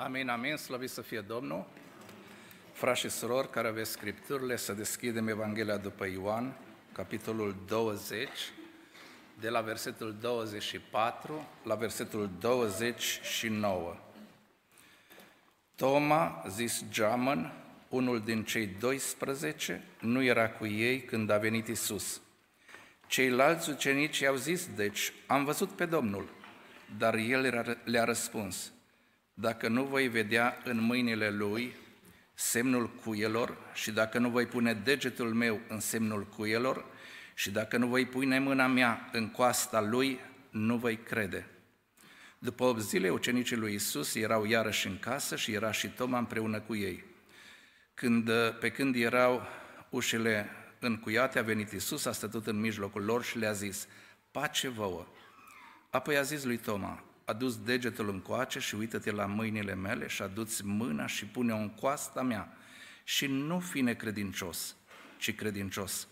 Amin, amin, slăvit să fie Domnul. Frați și surori care aveți scripturile, să deschidem Evanghelia după Ioan, capitolul 20, de la versetul 24 la versetul 29. Toma, zis Geamăn, unul din cei 12, nu era cu ei când a venit Isus. Ceilalți ucenici i-au zis, deci, am văzut pe Domnul, dar el le-a răspuns, dacă nu voi vedea în mâinile lui semnul cuielor și dacă nu voi pune degetul meu în semnul cuielor și dacă nu voi pune mâna mea în coasta lui, nu voi crede. După 8 zile, ucenicii lui Isus erau iarăși în casă și era și Toma împreună cu ei. Când, pe când erau ușile încuiate, a venit Isus, a stătut în mijlocul lor și le-a zis, pace vouă. Apoi a zis lui Toma, adus degetul în coace și uită-te la mâinile mele și aduți mâna și pune-o în coasta mea și nu fi necredincios, ci credincios.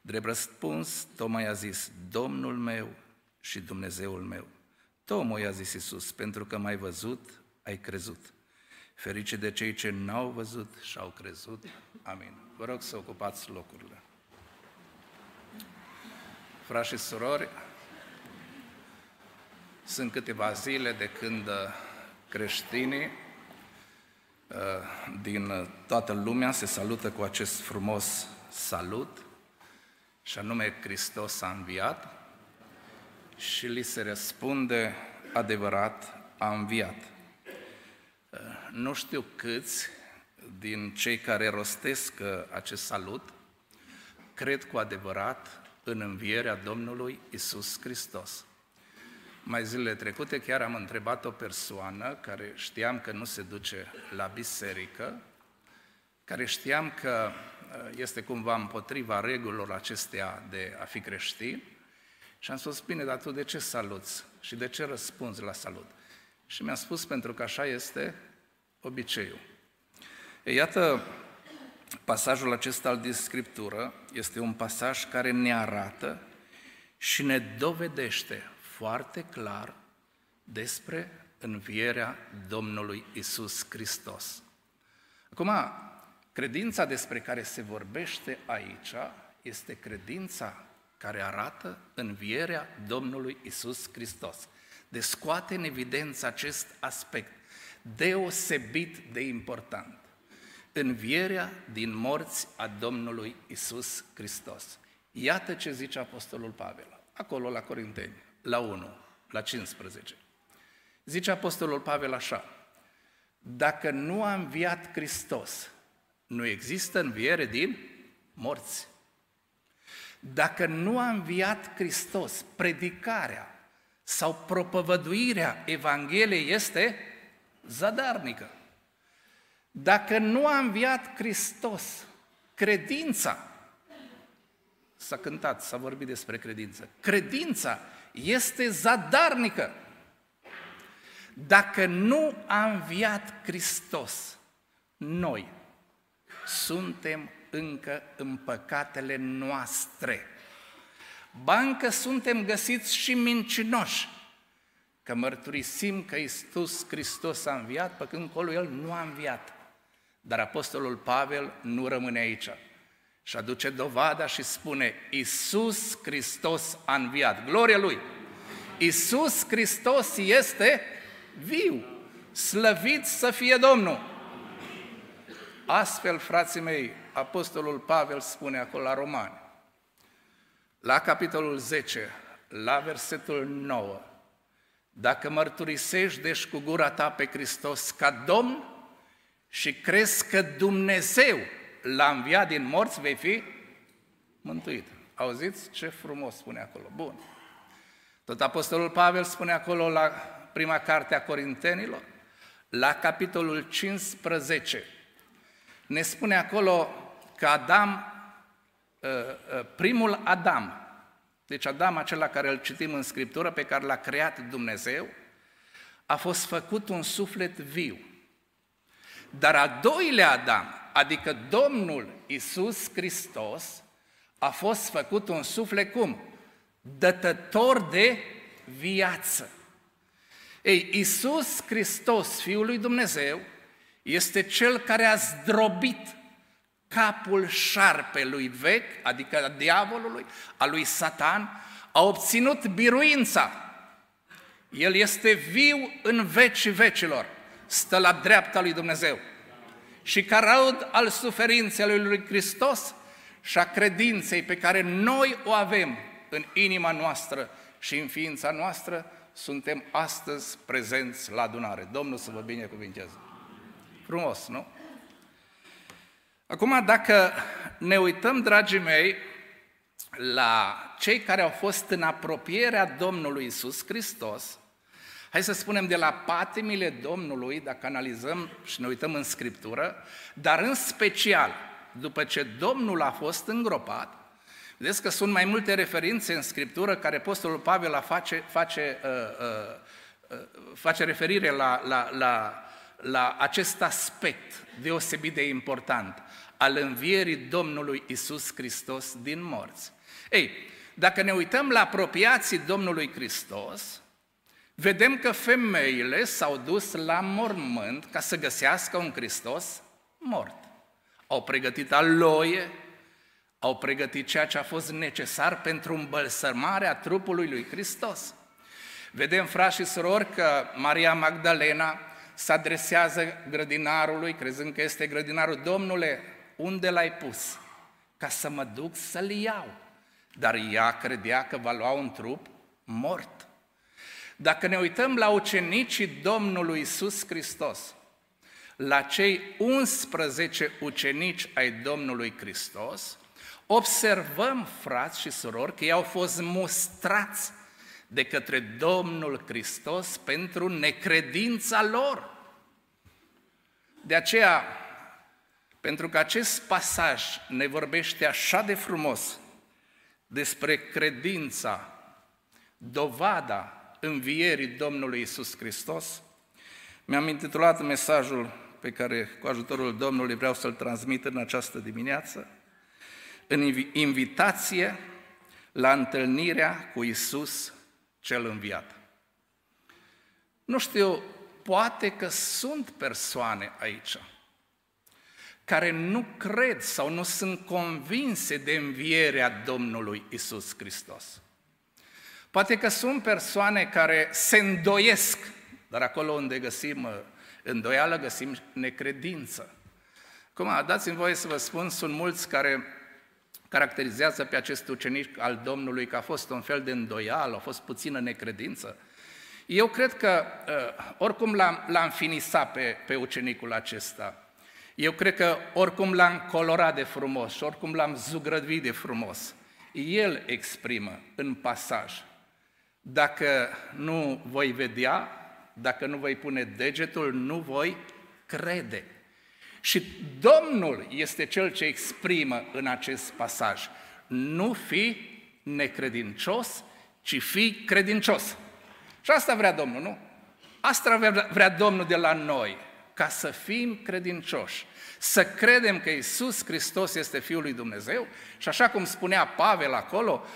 Drept răspuns, Toma i-a zis, Domnul meu și Dumnezeul meu. Toma i-a zis Iisus, pentru că m-ai văzut, ai crezut. Ferice de cei ce n-au văzut și au crezut. Amin. Vă rog să ocupați locurile. Frați și surori, sunt câteva zile de când uh, creștinii uh, din toată lumea se salută cu acest frumos salut, și anume Hristos a înviat și li se răspunde adevărat, a înviat. Uh, nu știu câți din cei care rostesc acest salut cred cu adevărat în învierea Domnului Isus Hristos. Mai zilele trecute chiar am întrebat o persoană care știam că nu se duce la biserică, care știam că uh, este cumva împotriva regulilor acestea de a fi creștin și am spus, bine, dar tu de ce saluți și de ce răspunzi la salut? Și mi-a spus, pentru că așa este obiceiul. E, iată, pasajul acesta din Scriptură este un pasaj care ne arată și ne dovedește foarte clar despre învierea Domnului Isus Hristos. Acum, credința despre care se vorbește aici este credința care arată învierea Domnului Isus Hristos. De scoate în evidență acest aspect deosebit de important. Învierea din morți a Domnului Isus Hristos. Iată ce zice Apostolul Pavel, acolo la Corinteni la 1, la 15. Zice Apostolul Pavel așa, dacă nu a înviat Hristos, nu există înviere din morți. Dacă nu a înviat Hristos, predicarea sau propovăduirea Evangheliei este zadarnică. Dacă nu a înviat Hristos, credința, s-a cântat, s-a vorbit despre credință, credința este zadarnică. Dacă nu a înviat Hristos, noi suntem încă în păcatele noastre. Bancă suntem găsiți și mincinoși, că mărturisim că Iisus Hristos a înviat, pe când colo El nu a înviat. Dar Apostolul Pavel nu rămâne aici. Și aduce dovada și spune, Isus Hristos a înviat. Gloria Lui! Isus Hristos este viu. Slăvit să fie Domnul! Astfel, frații mei, Apostolul Pavel spune acolo la Romani, la capitolul 10, la versetul 9, dacă mărturisești deci cu gura ta pe Hristos ca Domn și crezi că Dumnezeu l-a înviat din morți, vei fi mântuit. Auziți ce frumos spune acolo? Bun. Tot Apostolul Pavel spune acolo la prima carte a Corintenilor, la capitolul 15, ne spune acolo că Adam, ă, ă, primul Adam, deci Adam acela care îl citim în Scriptură, pe care l-a creat Dumnezeu, a fost făcut un suflet viu. Dar a doilea Adam, adică Domnul Isus Hristos, a fost făcut un suflet cum? Dătător de viață. Ei, Iisus Hristos, Fiul lui Dumnezeu, este Cel care a zdrobit capul șarpelui vechi, adică a diavolului, a lui Satan, a obținut biruința. El este viu în vecii vecilor, stă la dreapta lui Dumnezeu. Și ca raud al suferinței lui Hristos și a credinței pe care noi o avem în inima noastră și în ființa noastră, suntem astăzi prezenți la adunare. Domnul să vă binecuvinteze. Frumos, nu? Acum, dacă ne uităm, dragii mei, la cei care au fost în apropierea Domnului Isus Hristos, hai să spunem de la patimile Domnului, dacă analizăm și ne uităm în Scriptură, dar în special, după ce Domnul a fost îngropat, vedeți că sunt mai multe referințe în Scriptură care Apostolul Pavel a face, face, uh, uh, uh, face referire la, la, la, la acest aspect deosebit de important al învierii Domnului Isus Hristos din morți. Ei, dacă ne uităm la apropiații Domnului Hristos, vedem că femeile s-au dus la mormânt ca să găsească un Hristos mort. Au pregătit aloie, au pregătit ceea ce a fost necesar pentru îmbălsămarea trupului lui Hristos. Vedem, frați și surori, că Maria Magdalena se adresează grădinarului, crezând că este grădinarul, Domnule, unde l-ai pus? Ca să mă duc să-l iau. Dar ea credea că va lua un trup mort. Dacă ne uităm la ucenicii Domnului Isus Hristos, la cei 11 ucenici ai Domnului Hristos, observăm, frați și surori, că ei au fost mustrați de către Domnul Hristos pentru necredința lor. De aceea, pentru că acest pasaj ne vorbește așa de frumos despre credința, dovada învierii Domnului Isus Hristos, mi-am intitulat mesajul pe care cu ajutorul Domnului vreau să-l transmit în această dimineață, în invitație la întâlnirea cu Isus cel înviat. Nu știu, poate că sunt persoane aici care nu cred sau nu sunt convinse de învierea Domnului Isus Hristos. Poate că sunt persoane care se îndoiesc, dar acolo unde găsim uh, îndoială, găsim necredință. Acum, dați-mi voie să vă spun, sunt mulți care caracterizează pe acest ucenic al Domnului că a fost un fel de îndoială, a fost puțină necredință. Eu cred că uh, oricum l-am, l-am finisat pe, pe ucenicul acesta, eu cred că oricum l-am colorat de frumos și oricum l-am zugrăvit de frumos, el exprimă în pasaj. Dacă nu voi vedea, dacă nu voi pune degetul, nu voi crede. Și Domnul este cel ce exprimă în acest pasaj. Nu fi necredincios, ci fi credincios. Și asta vrea Domnul, nu? Asta vrea, vrea Domnul de la noi, ca să fim credincioși, să credem că Isus Hristos este Fiul lui Dumnezeu și așa cum spunea Pavel acolo,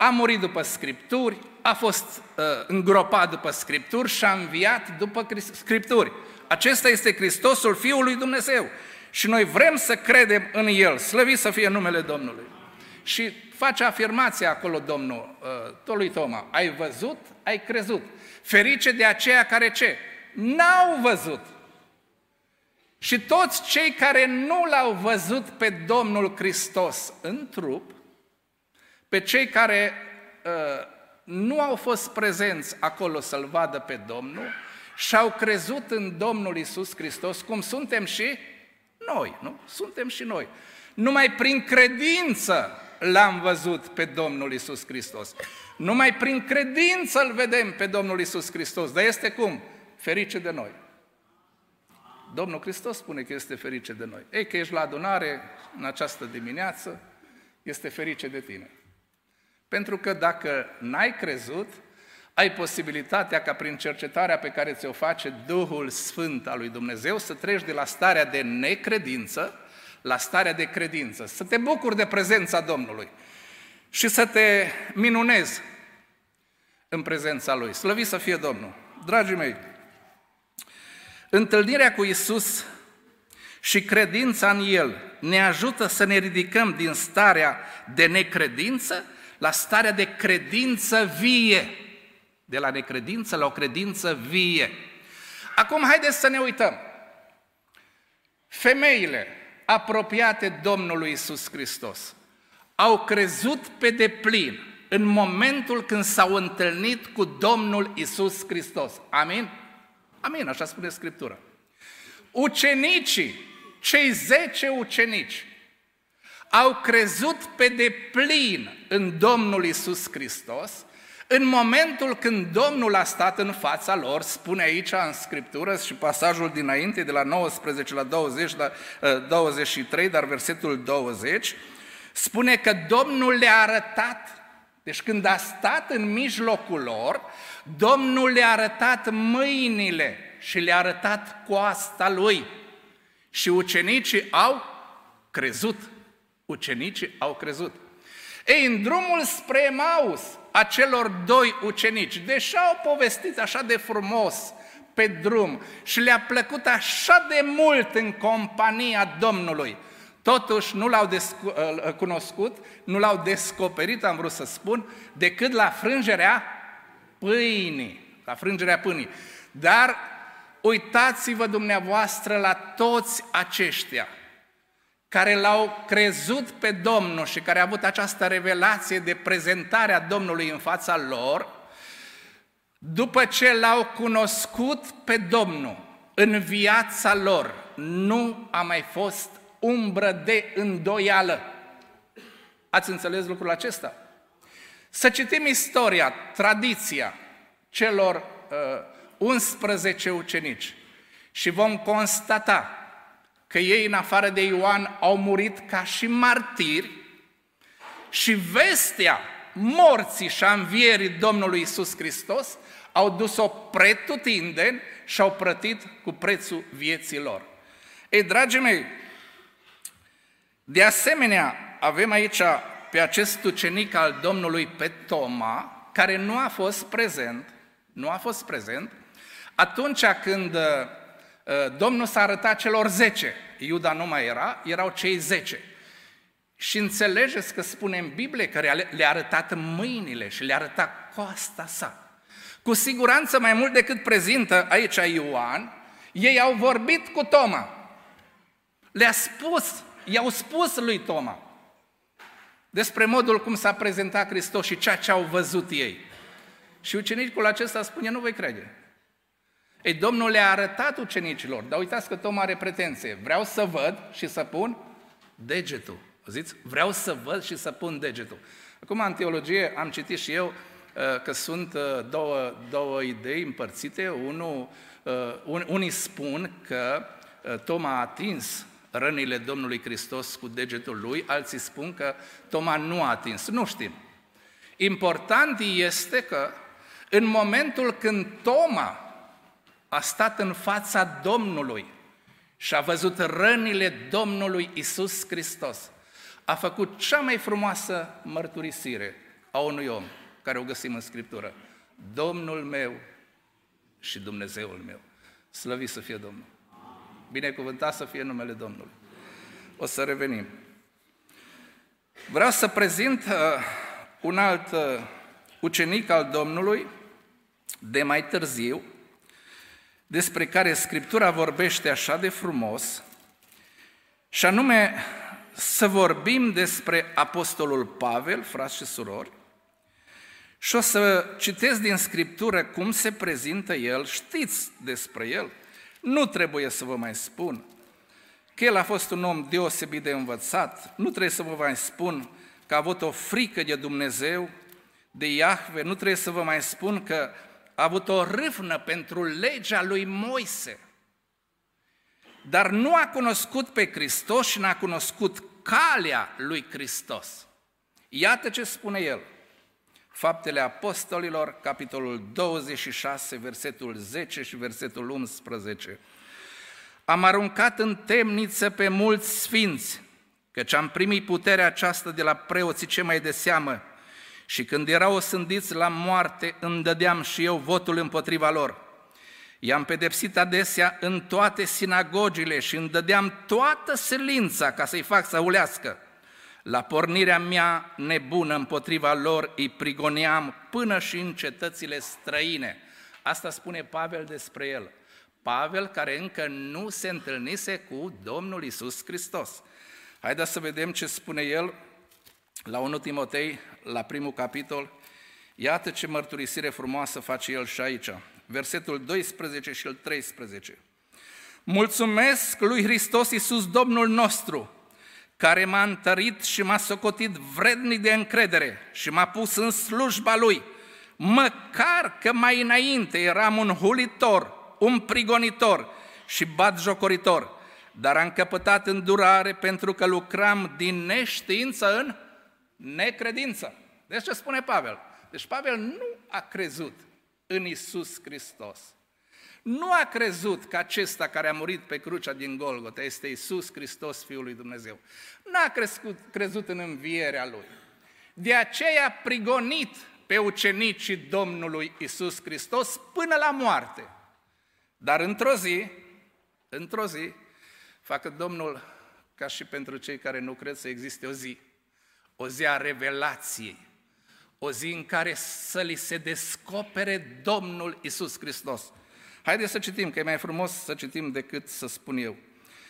a murit după Scripturi, a fost uh, îngropat după Scripturi și a înviat după Scripturi. Acesta este Hristosul Fiul lui Dumnezeu și noi vrem să credem în El, slăvit să fie numele Domnului. Și face afirmația acolo Domnul, uh, tot lui Toma, ai văzut, ai crezut. Ferice de aceia care ce? N-au văzut. Și toți cei care nu l-au văzut pe Domnul Hristos în trup, pe cei care uh, nu au fost prezenți acolo să-L vadă pe Domnul și au crezut în Domnul Isus Hristos, cum suntem și noi, nu? Suntem și noi. Numai prin credință l-am văzut pe Domnul Isus Hristos. Numai prin credință îl vedem pe Domnul Isus Hristos. Dar este cum? Ferice de noi. Domnul Hristos spune că este ferice de noi. Ei, că ești la adunare în această dimineață, este ferice de tine. Pentru că dacă n-ai crezut, ai posibilitatea ca prin cercetarea pe care ți-o face Duhul Sfânt al lui Dumnezeu să treci de la starea de necredință la starea de credință, să te bucuri de prezența Domnului și să te minunezi în prezența Lui. Slăvit să fie Domnul! dragii mei, întâlnirea cu Isus și credința în El ne ajută să ne ridicăm din starea de necredință la starea de credință vie. De la necredință la o credință vie. Acum haideți să ne uităm. Femeile apropiate Domnului Isus Hristos au crezut pe deplin în momentul când s-au întâlnit cu Domnul Isus Hristos. Amin? Amin, așa spune Scriptura. Ucenicii, cei zece ucenici, au crezut pe deplin în Domnul Isus Hristos în momentul când Domnul a stat în fața lor, spune aici în Scriptură și pasajul dinainte, de la 19 la 20, la 23, uh, dar versetul 20, spune că Domnul le-a arătat, deci când a stat în mijlocul lor, Domnul le-a arătat mâinile și le-a arătat coasta lui. Și ucenicii au crezut. Ucenicii au crezut. Ei, în drumul spre Maus, a celor doi ucenici, deși au povestit așa de frumos pe drum și le-a plăcut așa de mult în compania Domnului, totuși nu l-au ă, cunoscut, nu l-au descoperit, am vrut să spun, decât la frângerea pâinii, la frângerea pâinii. Dar uitați-vă dumneavoastră la toți aceștia care l-au crezut pe Domnul și care au avut această revelație de prezentare a Domnului în fața lor, după ce l-au cunoscut pe Domnul în viața lor, nu a mai fost umbră de îndoială. Ați înțeles lucrul acesta? Să citim istoria, tradiția celor uh, 11 ucenici și vom constata că ei, în afară de Ioan, au murit ca și martiri și vestea morții și a învierii Domnului Isus Hristos au dus-o pretutindeni și au plătit cu prețul vieții lor. Ei, dragii mei, de asemenea, avem aici pe acest ucenic al Domnului pe Toma, care nu a fost prezent, nu a fost prezent, atunci când Uh, Domnul s-a arătat celor zece, Iuda nu mai era, erau cei zece. Și înțelegeți că spune în Biblie că le-a arătat mâinile și le-a arătat coasta sa. Cu siguranță mai mult decât prezintă aici Ioan, ei au vorbit cu Toma. Le-a spus, i-au spus lui Toma despre modul cum s-a prezentat Hristos și ceea ce au văzut ei. Și ucenicul acesta spune, nu voi crede. Ei, Domnul le-a arătat ucenicilor, dar uitați că Toma are pretenție. Vreau să văd și să pun degetul. Ziți? Vreau să văd și să pun degetul. Acum, în teologie, am citit și eu uh, că sunt uh, două, două idei împărțite. Unul, uh, unii spun că Toma a atins rănile Domnului Hristos cu degetul lui, alții spun că Toma nu a atins. Nu știm. Important este că în momentul când Toma a stat în fața Domnului și a văzut rănile Domnului Isus Hristos. A făcut cea mai frumoasă mărturisire a unui om care o găsim în Scriptură. Domnul meu și Dumnezeul meu. Slăvit să fie Domnul. Binecuvântat să fie numele Domnului. O să revenim. Vreau să prezint uh, un alt uh, ucenic al Domnului de mai târziu, despre care Scriptura vorbește așa de frumos, și anume să vorbim despre Apostolul Pavel, frați și surori, și o să citesc din Scriptură cum se prezintă el, știți despre el, nu trebuie să vă mai spun că el a fost un om deosebit de învățat, nu trebuie să vă mai spun că a avut o frică de Dumnezeu, de Iahve, nu trebuie să vă mai spun că a avut o râvnă pentru legea lui Moise, dar nu a cunoscut pe Hristos și n-a cunoscut calea lui Hristos. Iată ce spune el. Faptele Apostolilor, capitolul 26, versetul 10 și versetul 11. Am aruncat în temniță pe mulți sfinți, căci am primit puterea aceasta de la preoții ce mai de seamă, și când erau osândiți la moarte, îmi dădeam și eu votul împotriva lor. I-am pedepsit adesea în toate sinagogile și îmi dădeam toată silința ca să-i fac să ulească. La pornirea mea nebună împotriva lor îi prigoneam până și în cetățile străine. Asta spune Pavel despre el. Pavel care încă nu se întâlnise cu Domnul Isus Hristos. Haideți să vedem ce spune el la 1 Timotei, la primul capitol. Iată ce mărturisire frumoasă face el și aici. Versetul 12 și 13. Mulțumesc lui Hristos Iisus Domnul nostru, care m-a întărit și m-a socotit vrednic de încredere și m-a pus în slujba Lui, măcar că mai înainte eram un hulitor, un prigonitor și batjocoritor, dar am căpătat îndurare pentru că lucram din neștiință în necredință. Deci ce spune Pavel? Deci Pavel nu a crezut în Isus Hristos. Nu a crezut că acesta care a murit pe crucea din Golgota este Isus Hristos, Fiul lui Dumnezeu. Nu a crescut, crezut în învierea Lui. De aceea a prigonit pe ucenicii Domnului Isus Hristos până la moarte. Dar într-o zi, într-o zi, facă Domnul ca și pentru cei care nu cred să existe o zi, o zi a revelației, o zi în care să li se descopere Domnul Isus Hristos. Haideți să citim, că e mai frumos să citim decât să spun eu.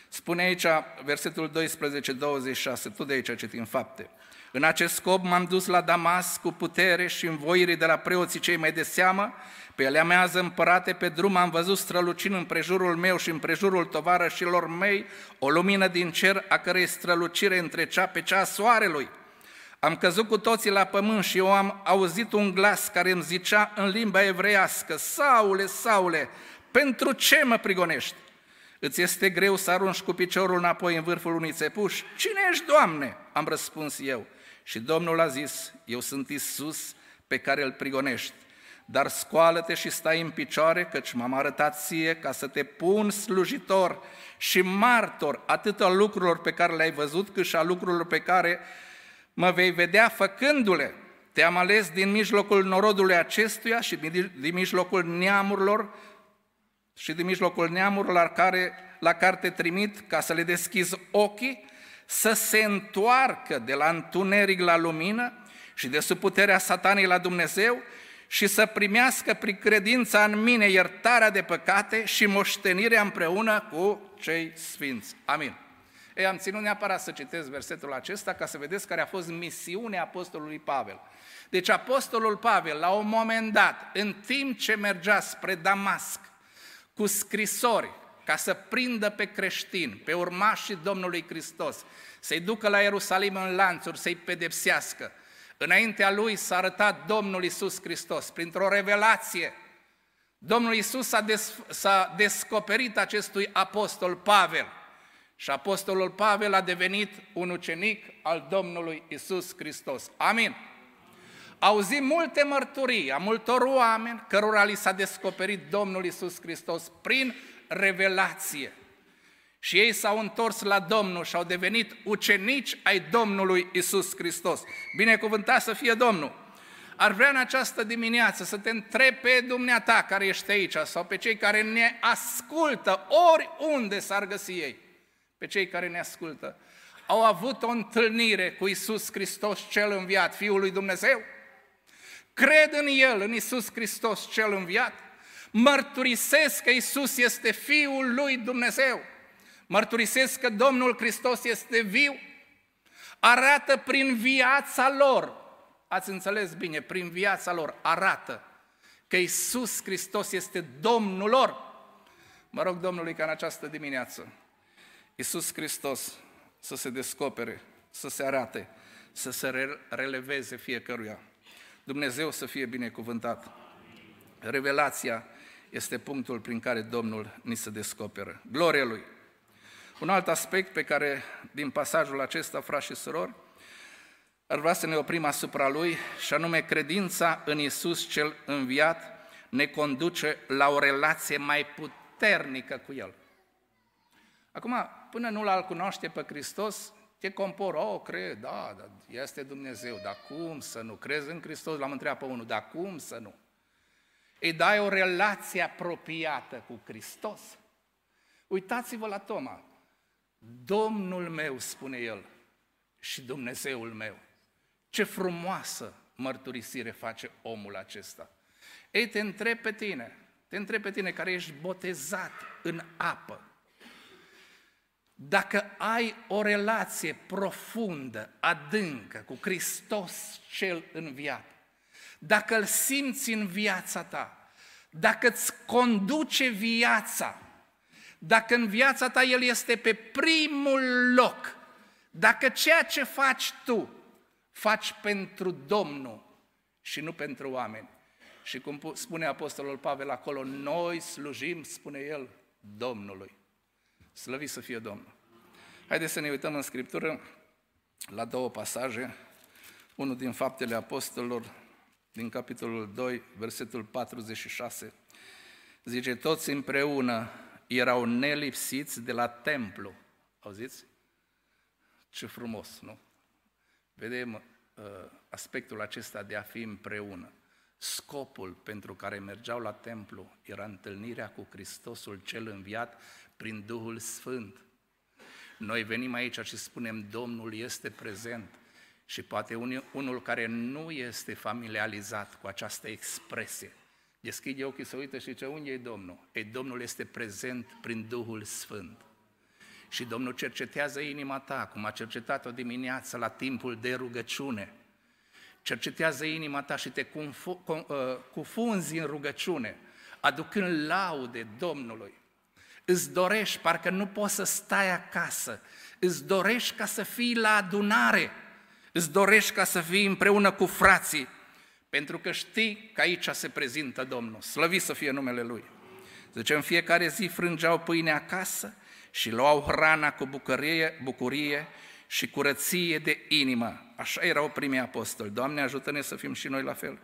Spune aici, versetul 12, 26, tot de aici citim fapte. În acest scop m-am dus la Damas cu putere și învoire de la preoții cei mai de seamă, pe ele mează împărate pe drum am văzut strălucind în prejurul meu și în prejurul tovarășilor mei o lumină din cer a cărei strălucire întrecea pe cea soarelui. Am căzut cu toții la pământ și eu am auzit un glas care îmi zicea în limba evreiască, Saule, Saule, pentru ce mă prigonești? Îți este greu să arunci cu piciorul înapoi în vârful unui țepuș? Cine ești, Doamne? Am răspuns eu. Și Domnul a zis, eu sunt Isus pe care îl prigonești. Dar scoală-te și stai în picioare, căci m-am arătat ție ca să te pun slujitor și martor atât a lucrurilor pe care le-ai văzut, cât și a lucrurilor pe care mă vei vedea făcându-le. Te-am ales din mijlocul norodului acestuia și din mijlocul neamurilor și din mijlocul neamurilor la care, la care te trimit ca să le deschizi ochii, să se întoarcă de la întuneric la lumină și de sub puterea satanei la Dumnezeu și să primească prin credința în mine iertarea de păcate și moștenirea împreună cu cei sfinți. Amin. Ei, am ținut neapărat să citesc versetul acesta ca să vedeți care a fost misiunea apostolului Pavel. Deci apostolul Pavel, la un moment dat, în timp ce mergea spre Damasc cu scrisori ca să prindă pe creștini, pe urmașii Domnului Hristos, să-i ducă la Ierusalim în lanțuri, să-i pedepsească, înaintea lui s-a arătat Domnul Isus Hristos printr-o revelație. Domnul Isus a, des, s-a descoperit acestui apostol Pavel și apostolul Pavel a devenit un ucenic al Domnului Isus Hristos. Amin. Auzim multe mărturii a multor oameni cărora li s-a descoperit Domnul Isus Hristos prin revelație. Și ei s-au întors la Domnul și au devenit ucenici ai Domnului Isus Hristos. Binecuvântat să fie Domnul! Ar vrea în această dimineață să te întrebi pe dumneata care ești aici sau pe cei care ne ascultă oriunde s-ar găsi ei pe cei care ne ascultă, au avut o întâlnire cu Isus Hristos cel înviat, Fiul lui Dumnezeu? Cred în El, în Isus Hristos cel înviat? Mărturisesc că Isus este Fiul lui Dumnezeu? Mărturisesc că Domnul Hristos este viu? Arată prin viața lor, ați înțeles bine, prin viața lor arată că Isus Hristos este Domnul lor. Mă rog Domnului ca în această dimineață Iisus Hristos să se descopere, să se arate, să se releveze fiecăruia. Dumnezeu să fie binecuvântat. Revelația este punctul prin care Domnul ni se descoperă. Gloria Lui! Un alt aspect pe care, din pasajul acesta, frați și surori, ar vrea să ne oprim asupra lui, și anume credința în Isus cel înviat ne conduce la o relație mai puternică cu El. Acum, până nu l-al cunoaște pe Hristos, te compor, oh, cred, da, da, este Dumnezeu, dar cum să nu? Crezi în Hristos? L-am întrebat pe unul, dar cum să nu? îi dai o relație apropiată cu Hristos. Uitați-vă la Toma. Domnul meu, spune el, și Dumnezeul meu. Ce frumoasă mărturisire face omul acesta. Ei, te întreb pe tine, te întreb pe tine care ești botezat în apă. Dacă ai o relație profundă, adâncă cu Hristos cel înviat, dacă îl simți în viața ta, dacă îți conduce viața, dacă în viața ta El este pe primul loc, dacă ceea ce faci tu faci pentru Domnul și nu pentru oameni. Și cum spune Apostolul Pavel acolo, noi slujim, spune el, Domnului. Slăvit să fie Domnul. Haideți să ne uităm în Scriptură la două pasaje. Unul din Faptele Apostolilor, din capitolul 2, versetul 46. Zice, toți împreună erau nelipsiți de la templu. Auziți? Ce frumos, nu? Vedem uh, aspectul acesta de a fi împreună. Scopul pentru care mergeau la templu era întâlnirea cu Hristosul cel înviat prin Duhul Sfânt. Noi venim aici și spunem Domnul este prezent și poate unul care nu este familiarizat cu această expresie, deschide ochii să uită și ce unde e Domnul? Ei, Domnul este prezent prin Duhul Sfânt. Și Domnul cercetează inima ta, cum a cercetat-o dimineață la timpul de rugăciune. Cercetează inima ta și te uh, cufunzi în rugăciune, aducând laude Domnului. Îți dorești, parcă nu poți să stai acasă, îți dorești ca să fii la adunare, îți dorești ca să fii împreună cu frații, pentru că știi că aici se prezintă Domnul. Slăvit să fie numele Lui. Zice, în fiecare zi frângeau pâine acasă și luau hrana cu bucurie, bucurie și curăție de inimă. Așa erau primii apostoli. Doamne, ajută-ne să fim și noi la fel.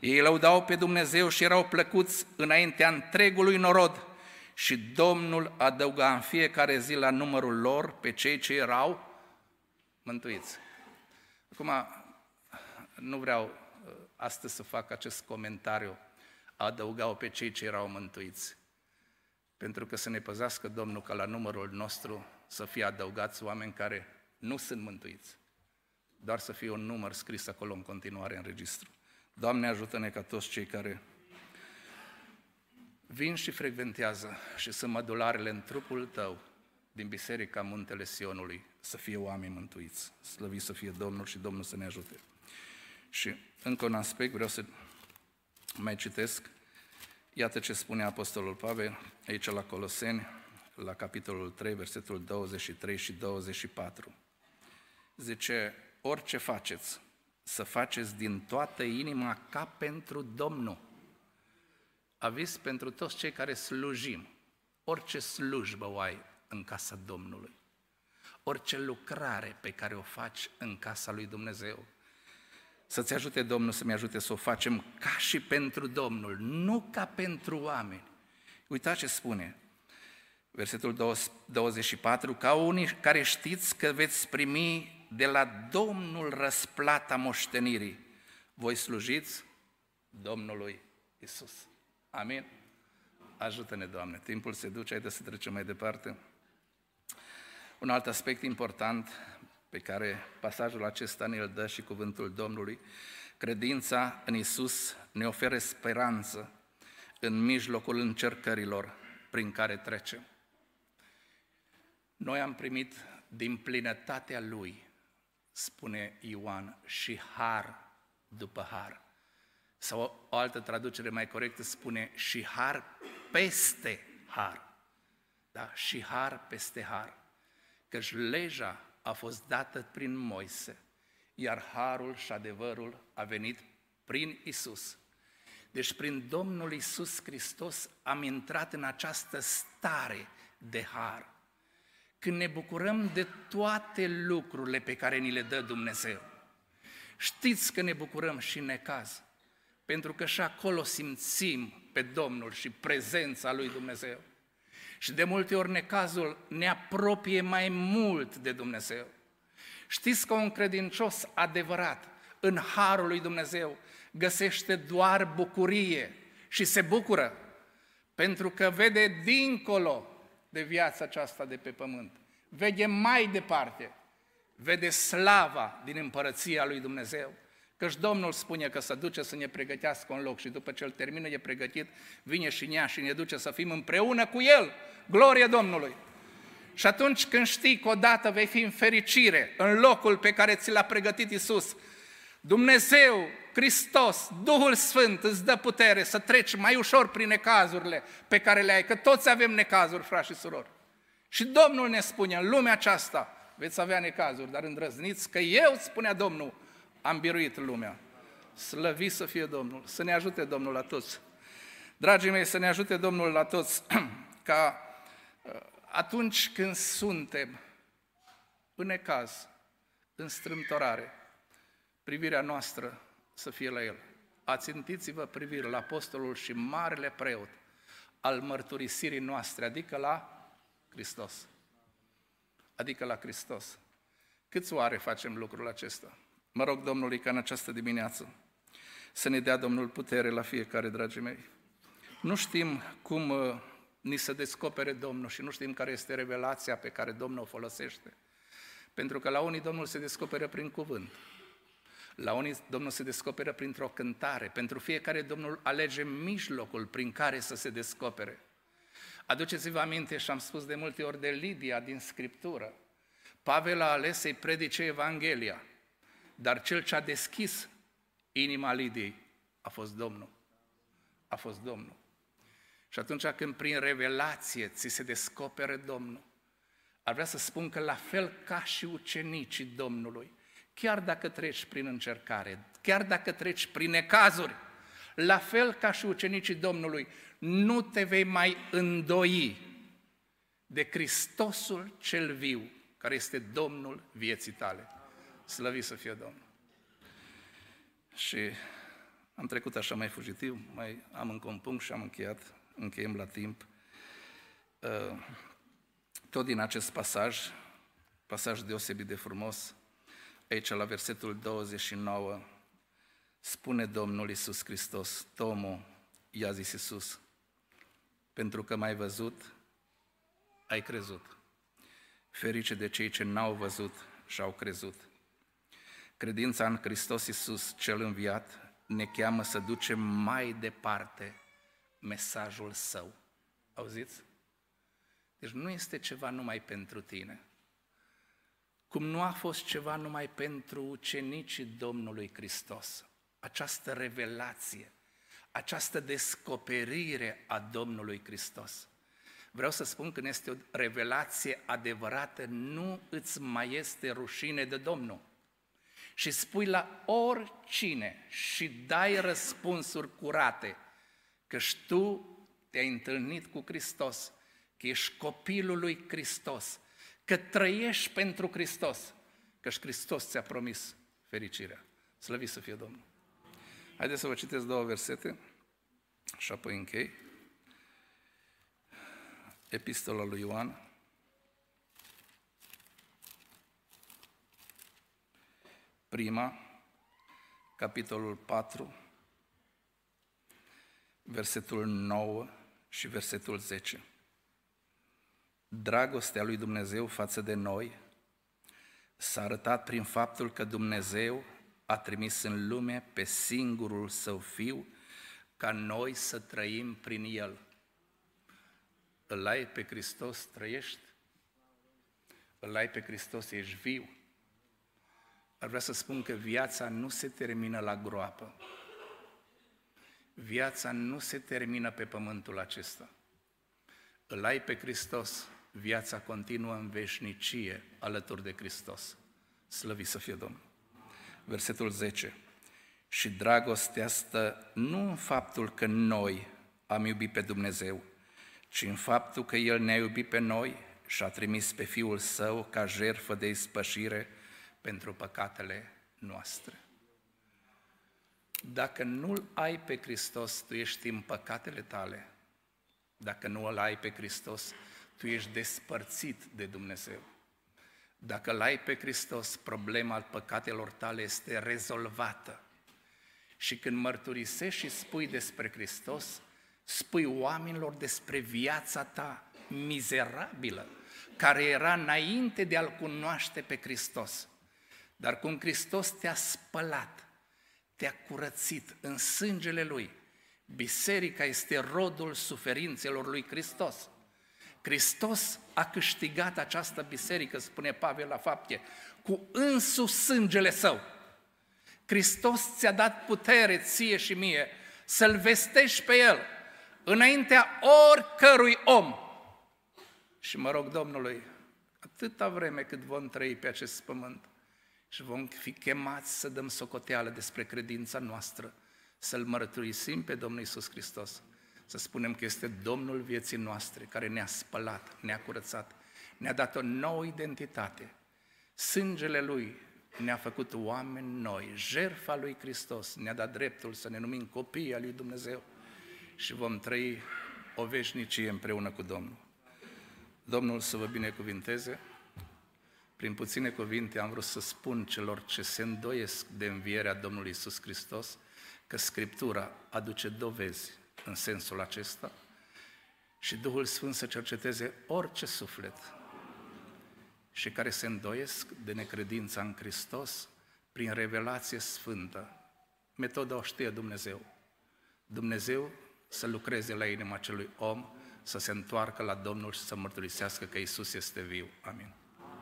Ei lăudau pe Dumnezeu și erau plăcuți înaintea întregului norod și Domnul adăuga în fiecare zi la numărul lor pe cei ce erau mântuiți. Acum, nu vreau uh, astăzi să fac acest comentariu, adăugau pe cei ce erau mântuiți pentru că să ne păzească Domnul ca la numărul nostru să fie adăugați oameni care nu sunt mântuiți, doar să fie un număr scris acolo în continuare în registru. Doamne, ajută-ne ca toți cei care vin și frecventează și sunt mădularele în trupul Tău din Biserica Muntele Sionului să fie oameni mântuiți. Slăvit să fie Domnul și Domnul să ne ajute. Și încă un aspect, vreau să mai citesc Iată ce spune Apostolul Pavel aici la Coloseni, la capitolul 3, versetul 23 și 24. Zice, orice faceți, să faceți din toată inima ca pentru Domnul. Avis pentru toți cei care slujim. Orice slujbă o ai în casa Domnului. Orice lucrare pe care o faci în casa lui Dumnezeu. Să-ți ajute Domnul să-mi ajute să o facem ca și pentru Domnul, nu ca pentru oameni. Uitați ce spune, versetul 24, ca unii care știți că veți primi de la Domnul răsplata moștenirii. Voi slujiți Domnului Isus. Amin? Ajută-ne, Doamne. Timpul se duce, haideți să trecem mai departe. Un alt aspect important pe care pasajul acesta ne-l dă și cuvântul Domnului, credința în Isus ne oferă speranță în mijlocul încercărilor prin care trecem. Noi am primit din plinătatea Lui, spune Ioan, și har după har. Sau o altă traducere mai corectă spune și har peste har. Da? Și har peste har. Căci legea a fost dată prin Moise, iar harul și adevărul a venit prin Isus. Deci prin Domnul Isus Hristos am intrat în această stare de har. Când ne bucurăm de toate lucrurile pe care ni le dă Dumnezeu. Știți că ne bucurăm și în necaz, pentru că și acolo simțim pe Domnul și prezența lui Dumnezeu. Și de multe ori necazul ne apropie mai mult de Dumnezeu. Știți că un credincios adevărat în harul lui Dumnezeu găsește doar bucurie și se bucură pentru că vede dincolo de viața aceasta de pe pământ. Vede mai departe, vede slava din împărăția lui Dumnezeu. Căci Domnul spune că să duce să ne pregătească un loc și după ce îl termină e pregătit, vine și nea și ne duce să fim împreună cu El. Glorie Domnului! Și atunci când știi că odată vei fi în fericire, în locul pe care ți l-a pregătit Isus, Dumnezeu, Hristos, Duhul Sfânt îți dă putere să treci mai ușor prin necazurile pe care le ai, că toți avem necazuri, frați și surori. Și Domnul ne spune, în lumea aceasta veți avea necazuri, dar îndrăzniți că eu, spunea Domnul, am biruit lumea. Slăvi să fie Domnul, să ne ajute Domnul la toți. Dragii mei, să ne ajute Domnul la toți ca uh, atunci când suntem în necaz, în strâmtorare, privirea noastră să fie la El. Ațintiți-vă privirea la apostolul și marele preot al mărturisirii noastre, adică la Hristos. Adică la Hristos. Câți oare facem lucrul acesta? Mă rog Domnului ca în această dimineață să ne dea Domnul putere la fiecare, dragii mei. Nu știm cum uh, ni se descopere Domnul și nu știm care este revelația pe care Domnul o folosește. Pentru că la unii Domnul se descoperă prin cuvânt, la unii Domnul se descoperă printr-o cântare, pentru fiecare Domnul alege mijlocul prin care să se descopere. Aduceți-vă aminte și am spus de multe ori de Lidia din Scriptură. Pavel a ales să-i predice Evanghelia, dar cel ce a deschis inima Lidiei a fost Domnul. A fost Domnul. Și atunci când prin revelație ți se descopere Domnul, ar vrea să spun că la fel ca și ucenicii Domnului, chiar dacă treci prin încercare, chiar dacă treci prin necazuri, la fel ca și ucenicii Domnului, nu te vei mai îndoi de Hristosul cel viu, care este Domnul vieții tale. Slăvit să fie Domnul! Și am trecut așa mai fugitiv, mai am încă un punct și am încheiat, încheiem la timp. Uh, tot din acest pasaj, pasaj deosebit de frumos, aici la versetul 29, spune Domnul Iisus Hristos, Tomo, i-a zis Iisus, pentru că m-ai văzut, ai crezut. Ferice de cei ce n-au văzut și au crezut. Credința în Hristos Iisus, cel înviat, ne cheamă să ducem mai departe mesajul Său. Auziți? Deci nu este ceva numai pentru tine. Cum nu a fost ceva numai pentru ucenicii Domnului Hristos. Această revelație, această descoperire a Domnului Hristos. Vreau să spun că este o revelație adevărată, nu îți mai este rușine de Domnul. Și spui la oricine și dai răspunsuri curate, că tu te-ai întâlnit cu Hristos, că ești copilul lui Hristos, că trăiești pentru Hristos, că și Hristos ți-a promis fericirea. Slăvit să fie Domnul! Haideți să vă citesc două versete și apoi închei. Epistola lui Ioan, prima, capitolul 4, versetul 9 și versetul 10. Dragostea lui Dumnezeu față de noi s-a arătat prin faptul că Dumnezeu a trimis în lume pe singurul său fiu ca noi să trăim prin el. Îl ai pe Hristos, trăiești? Îl ai pe Hristos, ești viu? Ar vrea să spun că viața nu se termină la groapă. Viața nu se termină pe pământul acesta. Îl ai pe Hristos, viața continuă în veșnicie alături de Hristos. Slăvi să fie Domnul. Versetul 10. Și dragostea stă nu în faptul că noi am iubit pe Dumnezeu, ci în faptul că El ne-a iubit pe noi și a trimis pe Fiul Său ca jertfă de ispășire pentru păcatele noastre. Dacă nu-L ai pe Hristos, tu ești în păcatele tale. Dacă nu îl ai pe Hristos, tu ești despărțit de Dumnezeu. Dacă îl ai pe Hristos, problema al păcatelor tale este rezolvată. Și când mărturisești și spui despre Hristos, spui oamenilor despre viața ta mizerabilă, care era înainte de a-L cunoaște pe Hristos. Dar cum Hristos te-a spălat, te-a curățit în sângele Lui, biserica este rodul suferințelor lui Hristos. Hristos a câștigat această biserică, spune Pavel la fapte, cu însuși sângele său. Hristos ți-a dat putere ție și mie să-L vestești pe El înaintea oricărui om. Și mă rog Domnului, atâta vreme cât vom trăi pe acest pământ și vom fi chemați să dăm socoteală despre credința noastră, să-L mărturisim pe Domnul Isus Hristos, să spunem că este Domnul vieții noastre, care ne-a spălat, ne-a curățat, ne-a dat o nouă identitate. Sângele Lui ne-a făcut oameni noi, jertfa Lui Hristos ne-a dat dreptul să ne numim copii al Lui Dumnezeu și vom trăi o veșnicie împreună cu Domnul. Domnul să vă binecuvinteze. Prin puține cuvinte am vrut să spun celor ce se îndoiesc de învierea Domnului Isus Hristos că Scriptura aduce dovezi în sensul acesta și Duhul Sfânt să cerceteze orice suflet și care se îndoiesc de necredința în Hristos prin revelație sfântă. Metoda o știe Dumnezeu. Dumnezeu să lucreze la inima acelui om, să se întoarcă la Domnul și să mărturisească că Isus este viu. Amin.